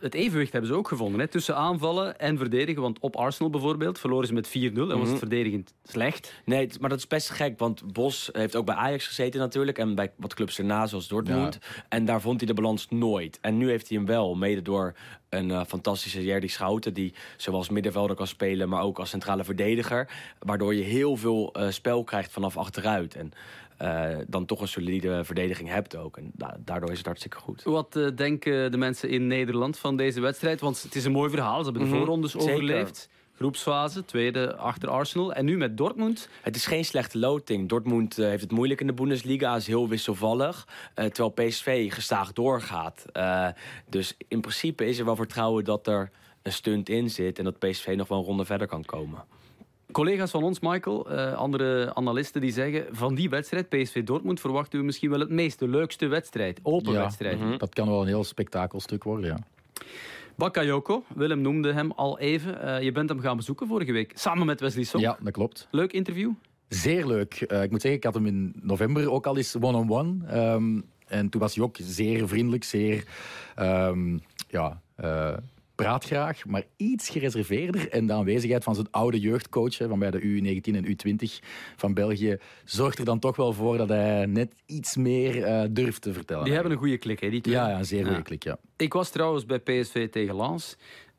het evenwicht hebben ze ook gevonden. Hè, tussen aanvallen en verdedigen. Want op Arsenal bijvoorbeeld verloren ze met 4-0 en was Mhm. het verdedigend slecht. Nee, maar dat is best gek, want Bos heeft ook bij Ajax gezeten natuurlijk... en bij wat clubs erna, zoals Dortmund. En daar vond hij de balans nooit. En nu heeft hij hem wel, mede door een eh, fantastische Jerdy Schouten... die zowel als middenvelder kan spelen, maar ook als centrale verdediger. Waardoor je heel veel eh, spel krijgt vanaf achteruit. En eh, dan toch een solide verdediging hebt ook. En da- daardoor is het hartstikke goed. Wat eh, denken de mensen in Nederland van deze wedstrijd? Want het is een mooi verhaal. Ze hebben de Mhm, voorrondes zeker. overleefd. Groepsfase, tweede achter Arsenal. En nu met Dortmund. Het is geen slechte loting. Dortmund eh, heeft het moeilijk in de Bundesliga, is heel wisselvallig. terwijl PSV gestaag doorgaat. Dus in principe is er wel vertrouwen dat er een stunt in zit... en dat PSV nog wel een ronde verder kan komen. Collega's van ons, Michael, eh, andere analisten die zeggen... van die wedstrijd, PSV Dortmund, verwachten we misschien wel het meest, de leukste wedstrijd. Open Ja. wedstrijd. Mhm. Dat kan wel een heel spektakelstuk worden, ja. Bakayoko, Willem noemde hem al even. Eh, je bent hem gaan bezoeken vorige week, samen met Wesley Song. Ja, dat klopt. Leuk interview. Zeer leuk. Eh, ik moet zeggen, ik had hem in november ook al eens one-on-one. Ehm, en toen was hij ook zeer vriendelijk, zeer ehm, ja, eh, praat graag, maar iets gereserveerder. En de aanwezigheid van zijn oude jeugdcoach van bij de U19 en U20 van België zorgt er dan toch wel voor dat hij net iets meer eh, durft te vertellen. Die hebben een goede klik, hè, die twee. ja, ja, een zeer goede Ja. klik, ja. Ik was trouwens bij PSV tegen Lens.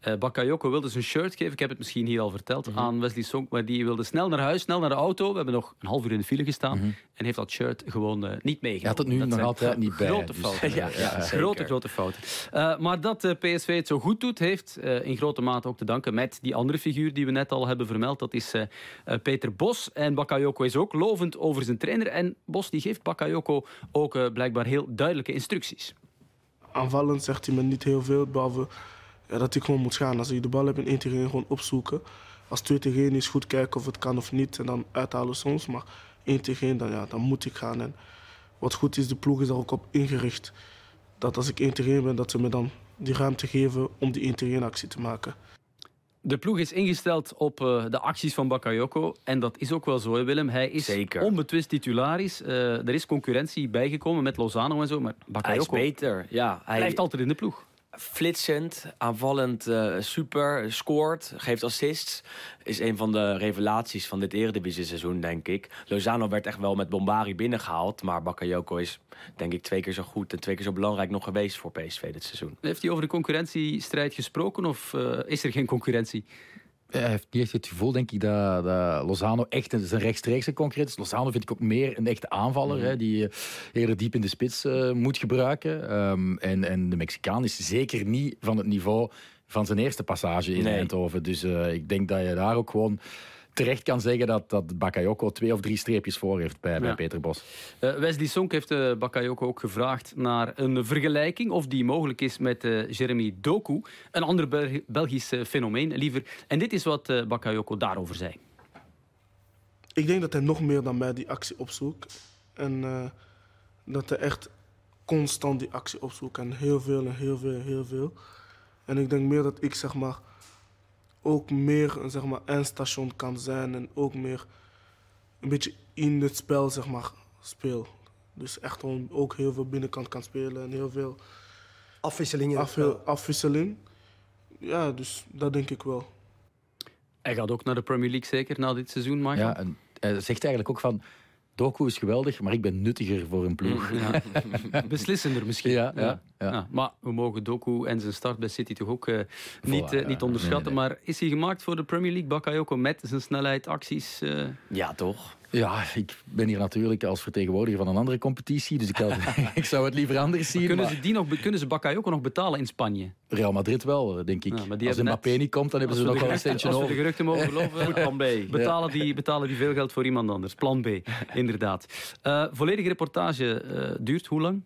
Eh Bakayoko wilde zijn shirt geven. Ik heb het misschien hier al verteld Mhm. aan Wesley Song. Maar die wilde snel naar huis, snel naar de auto. We hebben nog een half uur in de file gestaan. En heeft dat shirt gewoon eh, niet meegenomen. Mhm. Hij had het nu Dat nog altijd niet bij, Grote dus- fouten. Ja, ja, zeker. grote, grote fouten. Eh, maar dat eh, PSV het zo goed doet, heeft eh, in grote mate ook te danken met die andere figuur die we net al hebben vermeld. Dat is eh, eh, Peter Bos. En Bakayoko is ook lovend over zijn trainer. En Bos die geeft Bakayoko ook eh, blijkbaar heel duidelijke instructies. aanvallend zegt hij me niet heel veel, behalve ja, dat ik gewoon moet gaan. Als ik de bal heb in 1 tegen 1 gewoon opzoeken. Als 2 tegen 1 is, goed kijken of het kan of niet en dan uithalen soms. Maar 1 tegen 1, dan, ja, dan moet ik gaan. En wat goed is, de ploeg is daar ook op ingericht. Dat als ik 1 tegen 1 ben, dat ze me dan die ruimte geven om die 1 tegen 1 actie te maken. De ploeg is ingesteld op eh, de acties van Bakayoko. En dat is ook wel zo, hè, Willem. Hij is Zeker. onbetwist titularis. Eh, er is concurrentie bijgekomen met Lozano en zo. Maar Hij is Bakayoko beter, ja. Hij blijft altijd in de ploeg. Flitsend, aanvallend, eh, super, scoort, geeft assists. Is een van de revelaties van dit eredivisie-seizoen, denk ik. Lozano werd echt wel met Bombari binnengehaald. Maar Bakayoko is, denk ik, twee keer zo goed en twee keer zo belangrijk nog geweest voor PSV dit seizoen. Heeft hij over de concurrentiestrijd gesproken of eh, is er geen concurrentie? Hij heeft niet echt het gevoel, denk ik, dat, dat Lozano echt een, zijn rechtstreekse concurrent is. Lozano vind ik ook meer een echte aanvaller, hè, die eh, eerder diep in de spits eh, moet gebruiken. Ehm, en, en de Mexicaan is zeker niet van het niveau van zijn eerste passage in Nee. Eindhoven. Dus eh, ik denk dat je daar ook gewoon terecht kan zeggen dat, dat Bakayoko twee of drie streepjes voor heeft bij, bij. Peter Bos. Eh, Wesley Sonk heeft eh, Bakayoko ook gevraagd naar een vergelijking of die mogelijk is met eh, Jeremy Doku, een ander Bel- Belgisch fenomeen liever. En dit is wat eh, Bakayoko daarover zei. Ik denk dat hij nog meer dan mij die actie opzoekt. En eh, dat hij echt constant die actie opzoekt. En heel veel en heel veel en heel veel. En ik denk meer dat ik zeg maar ook meer een zeg maar, eindstation kan zijn. En ook meer een beetje in het spel zeg maar, speel. Dus echt ook heel veel binnenkant kan spelen. En heel veel Afwisseling in het afwil- spel. afwisseling. Ja, dus dat denk ik wel. Hij gaat ook naar de Premier League zeker na dit seizoen, Michael. Ja, en hij zegt eigenlijk ook van, Doku is geweldig, maar ik ben nuttiger voor een ploeg. Ja. <laughs> Beslissender misschien. Ja, ja, ja. maar we mogen Doku en zijn start bij City toch ook eh, niet, eh, niet onderschatten. Nee, nee. Maar is hij gemaakt voor de Premier League, Bakayoko, met zijn snelheid, acties? eh? Ja, toch? Ja, ik ben hier natuurlijk als vertegenwoordiger van een andere competitie, dus ik, had, <laughs> <laughs> ik zou het liever anders zien. kunnen, maar ze die nog, kunnen ze Bakayoko nog betalen in Spanje? Real Madrid wel, denk ik. Ja, maar die als hebben Mbappé net- niet komt, dan hebben ze nog we wel de een centje Als we de over. geruchten mogen <laughs> geloven, Goed plan B. betalen, die, betalen die veel geld voor iemand anders. Plan B, inderdaad. Eh, volledige reportage eh, duurt hoe lang?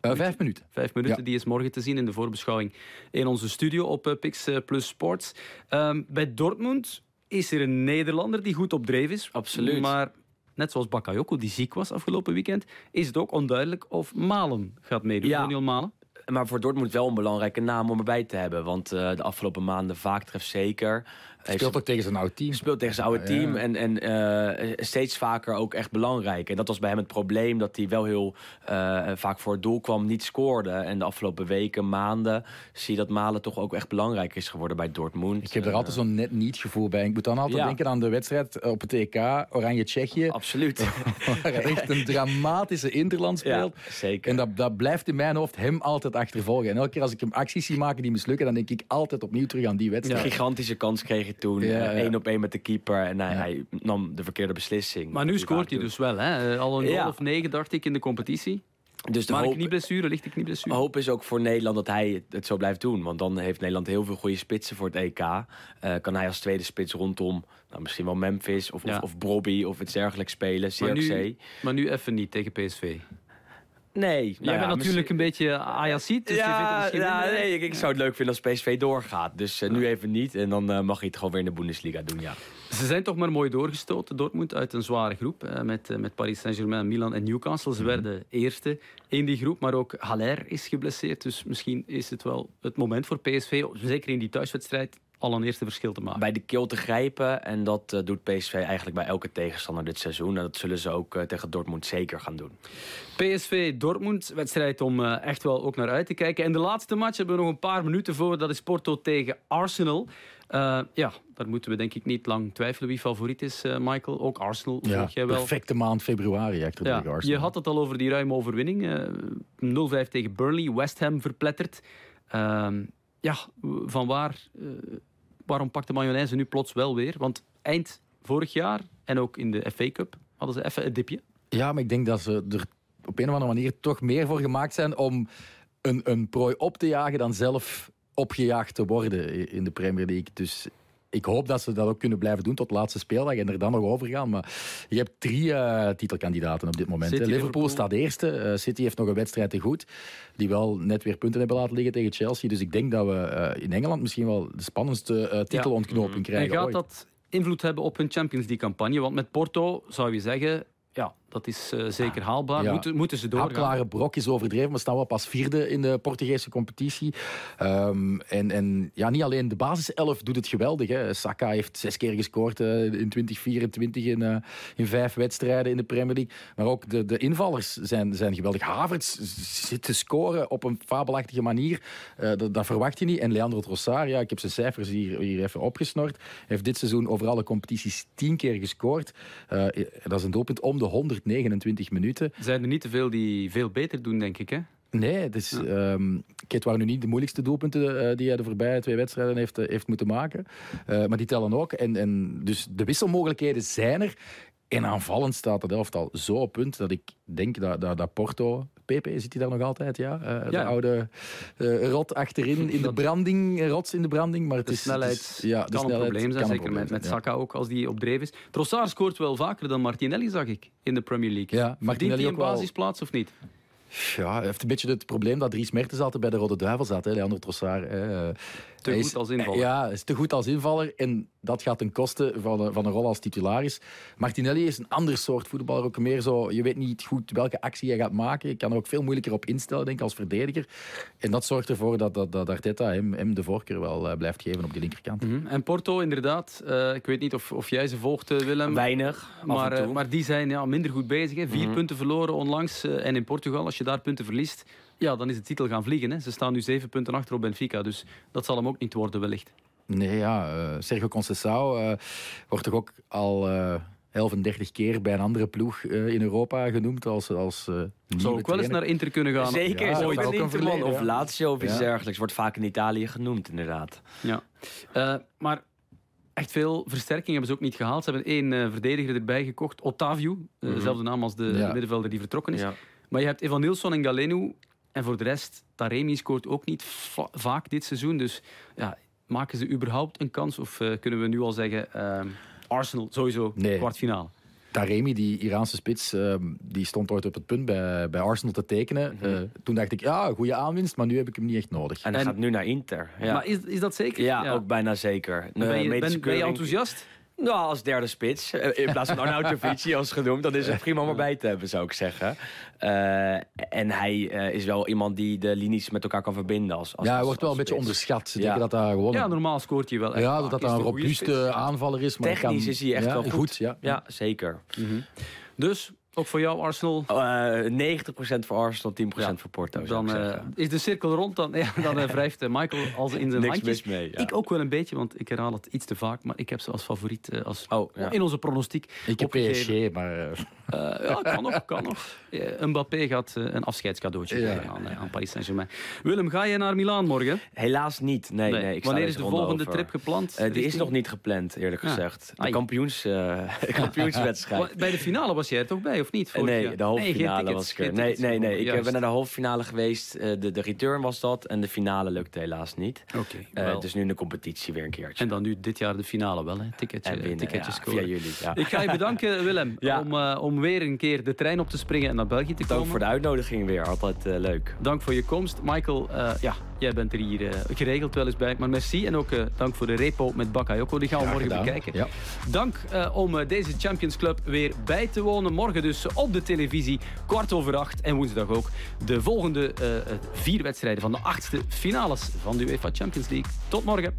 Uh, vijf minuten. Vijf minuten, die is morgen te zien in de voorbeschouwing in onze studio op uh, Pix Plus Sports. Um, bij Dortmund is er een Nederlander die goed op dreef is. Absoluut. Maar net zoals Bakayoko, die ziek was afgelopen weekend, is het ook onduidelijk of Malen gaat meedoen. Ja. Malen? Maar voor Dortmund wel een belangrijke naam om erbij te hebben. Want uh, de afgelopen maanden vaak treft zeker. Speelt ook tegen zijn oude team. Speelt tegen zijn oude team. En, en uh, steeds vaker ook echt belangrijk. En dat was bij hem het probleem. Dat hij wel heel uh, vaak voor het doel kwam, niet scoorde. En de afgelopen weken, maanden, zie je dat Malen toch ook echt belangrijk is geworden bij Dortmund. Ik heb er altijd zo'n net niet gevoel bij. Ik moet dan altijd ja. denken aan de wedstrijd op het EK, Oranje-Tsjechië. <laughs> Absoluut. <laughs> Waar echt een dramatische interland speelt. Ja, zeker. En dat, dat blijft in mijn hoofd hem altijd achtervolgen. En elke keer als ik hem acties zie maken die mislukken, dan denk ik altijd opnieuw terug aan die wedstrijd. Ja. Gigantische kans kreeg toen. Ja, ja. één op één met de keeper. En hij, hij, nam de verkeerde beslissing. Maar nu scoort hij dus wel. Hè? Al een goal of negen, dacht ik, in de competitie. Dus de maar hoop, een knieblessure, ligt de knieblessure. hoop is ook voor Nederland dat hij het zo blijft doen. Want dan heeft Nederland heel veel goede spitsen voor het EK. Uh, kan hij als tweede spits rondom nou, misschien wel Memphis of, ja. of, of Brobby of iets dergelijks spelen. CRC. Maar nu, maar nu even niet tegen PSV. Nee. Jij nou ja, bent natuurlijk een beetje Ajaxiet, dus ja, je vindt ja, nee, ik, ik, zou het leuk vinden als PSV doorgaat. Dus uh, nu even niet. En dan uh, mag hij het gewoon weer in de Bundesliga doen, ja. Ze zijn toch maar mooi doorgestoten, Dortmund, uit een zware groep. Uh, met, met Paris Saint-Germain, Milan en Newcastle. Ze mm -hmm. werden eerste in die groep. Maar ook Haller is geblesseerd. Dus misschien is het wel het moment voor PSV, zeker in die thuiswedstrijd, al een eerste verschil te maken. Bij de keel te grijpen. En dat uh, doet PSV eigenlijk bij elke tegenstander dit seizoen. En dat zullen ze ook uh, tegen Dortmund zeker gaan doen. PSV Dortmund, wedstrijd om uh, echt wel ook naar uit te kijken. En de laatste match hebben we nog een paar minuten voor. Dat is Porto tegen Arsenal. ja, daar moeten we denk ik niet lang twijfelen wie favoriet is, Michael. Ook Arsenal, ja, jij wel. perfecte maand februari achter ja, tegen Arsenal. Je had het al over die ruime overwinning. 0-5 tegen Burnley, West Ham verpletterd. Ja, van waar waarom pakt de mayonaise nu plots wel weer? Want eind vorig jaar en ook in de FA Cup hadden ze even een dipje. Ja, maar ik denk dat ze er op een of andere manier toch meer voor gemaakt zijn om een, een prooi op te jagen dan zelf opgejaagd te worden in de Premier League. Dus ik hoop dat ze dat ook kunnen blijven doen tot de laatste speeldag en er dan nog over gaan. Maar je hebt drie uh, titelkandidaten op dit moment. City, Liverpool, Liverpool, staat eerste. Uh, City heeft nog een wedstrijd te goed. Die wel net weer punten hebben laten liggen tegen Chelsea. Dus ik denk dat we uh, in Engeland misschien wel de spannendste titelontknoping ja. krijgen. En gaat ooit. dat invloed hebben op hun Champions League campagne? Want met Porto zou je zeggen, ja, dat is uh, zeker haalbaar. Ja. Moeten, moeten ze doorgaan? Hapklare brok is overdreven, maar staan wel pas vierde in de Portugese competitie. Um, en, en ja, niet alleen de basiself doet het geweldig. Hè. Saka heeft zes keer gescoord uh, in 2024 in, uh, in vijf wedstrijden in de Premier League. Maar ook de, de invallers zijn, zijn geweldig. Havertz zit te scoren op een fabelachtige manier. Dat, dat, verwacht je niet. En Leandro Trossard, ja, ik heb zijn cijfers hier, hier even opgesnord, heeft dit seizoen over alle competities tien keer gescoord. dat is een doelpunt om de 100 29 minuten. Zijn er niet te veel die veel beter doen, denk ik, hè? Nee, dus, ja. um, het waren nu niet de moeilijkste doelpunten uh, die hij de voorbije twee wedstrijden heeft, uh, heeft moeten maken. Uh, maar die tellen ook. En, en dus de wisselmogelijkheden zijn er. En aanvallend staat het elftal zo op punt dat ik denk dat, dat, dat Porto... PP zit hij daar nog altijd, ja? Uh, de ja. oude uh, rot achterin, in de <laughs> branding, rots in de branding. Maar het de is, snelheid het is, ja, kan de snelheid een probleem zijn, zeker probleem met, met Saka ja. ook, als die op dreef is. Trossard scoort wel vaker dan Martinelli, zag ik, in de Premier League. Ja, Verdient hij een basisplaats of niet? Ja, hij heeft een beetje het probleem dat Dries Mertens altijd bij de Rode Duivel zat, hè, Leandro Trossard. Hè. Te hij goed is, als invaller. Ja, is te goed als invaller. En dat gaat ten koste van, van een rol als titularis. Martinelli is een ander soort voetballer. Ook meer zo, je weet niet goed welke actie je gaat maken. Je kan er ook veel moeilijker op instellen, denk ik, als verdediger. En dat zorgt ervoor dat, dat, dat Arteta hem, hem de voorkeur wel uh, blijft geven op die linkerkant. Mm -hmm. En Porto, inderdaad. Uh, ik weet niet of, of jij ze volgt, uh, Willem. Weinig, maar, uh, maar die zijn ja, minder goed bezig. Hè. Vier mm -hmm. punten verloren onlangs. en in Portugal, als je daar punten verliest, ja, dan is de titel gaan vliegen. Hè. Ze staan nu zeven punten achter op Benfica. Dus dat zal hem ook niet worden, wellicht. Nee, ja. Uh, Sergio Conceição uh, wordt toch ook al uh, 11 en 30 keer bij een andere ploeg in Europa genoemd als, als uh, Zou ook wel eens naar Inter kunnen gaan. Zeker, ja, ooit een Interman of Lazio of iets ja. dergelijks. Wordt vaak in Italië genoemd, inderdaad. Ja, uh, maar echt veel versterking hebben ze ook niet gehaald. Ze hebben één uh, verdediger erbij gekocht, Otavio. Uh, mm -hmm. Dezelfde naam als de, de middenvelder die vertrokken is. Maar je hebt Evan Nilsson en Galeno. En voor de rest, Taremi scoort ook niet va vaak dit seizoen. Dus ja, maken ze überhaupt een kans? Of uh, kunnen we nu al zeggen, uh, Arsenal sowieso nee. kwartfinale? Taremi, die Iraanse spits, ehm, die stond ooit op het punt bij, bij Arsenal te tekenen. Mhm. Eh, toen dacht ik, ja, goede aanwinst, maar nu heb ik hem niet echt nodig. En hij En- gaat nu naar Inter. Ja, Maar is, is dat zeker? ja, ook bijna zeker. Ben je, Eh, ben, je enthousiast? Nou, als derde spits. eh, In plaats van Arnautovic, als genoemd. Dan is het prima om erbij te hebben, zou ik zeggen. Eh, en hij eh, is wel iemand die de linies met elkaar kan verbinden. Als, als, ja, hij als- wordt wel een beetje onderschat. Ze Ja. denken dat hij gewoon... Ja, normaal scoort hij wel echt ja, dat Is hij een robuuste aanvaller is. Maar Technisch kan- is hij echt ja, wel goed. ja. Ja, zeker. Dus, ook voor jou Arsenal... Eh 90% voor Arsenal, 10% voor Porto, Dan eh, is de cirkel rond. Dan, <laughs> ja, dan eh, wrijft eh, Michael als in zijn Niks handjes. mee, ja. Ik ook wel een beetje, want ik herhaal het iets te vaak. Maar ik heb ze als favoriet eh, als, Oh, ja. in onze pronostiek Ik heb opgegeven. PSG, maar... eh, ja, kan nog, kan nog. Eh, Mbappé gaat eh, een afscheidscadeautje Ja. geven aan, aan Paris Saint-Germain. Willem, ga je naar Milaan morgen? Helaas niet. Nee, nee. ik Wanneer is de volgende over. trip gepland? Die is nog niet gepland, eerlijk Ja. gezegd. De kampioens, <laughs> kampioenswedstrijd. Bij de finale was jij er toch bij, of niet? Vorig nee, de halve Nee, was ik er. Nee, nee, nee. Ik Juist. ben naar de halve finale geweest. De, de return was dat. En de finale lukte helaas niet. Oké, wel. dus nu in de competitie weer een keertje. En dan nu dit jaar de finale wel, hè? Ticketje, En ticketjes ja, via jullie. Ja. Ik ga je bedanken, Willem, <laughs> om, om weer een keer de trein op te springen en naar België te komen. Dank voor de uitnodiging weer. Altijd eh, leuk. Dank voor je komst. Michael, eh, ja, jij bent er hier eh, geregeld wel eens bij. Maar merci. En ook dank voor de repo met Bakayoko. Die gaan we Graag morgen gedaan. bekijken. Ja. Dank om deze Champions Club weer bij te wonen. Morgen dus op de televisie, kwart over acht. En woensdag ook de volgende vier wedstrijden van de achtste finales van de UEFA Champions League. Tot morgen.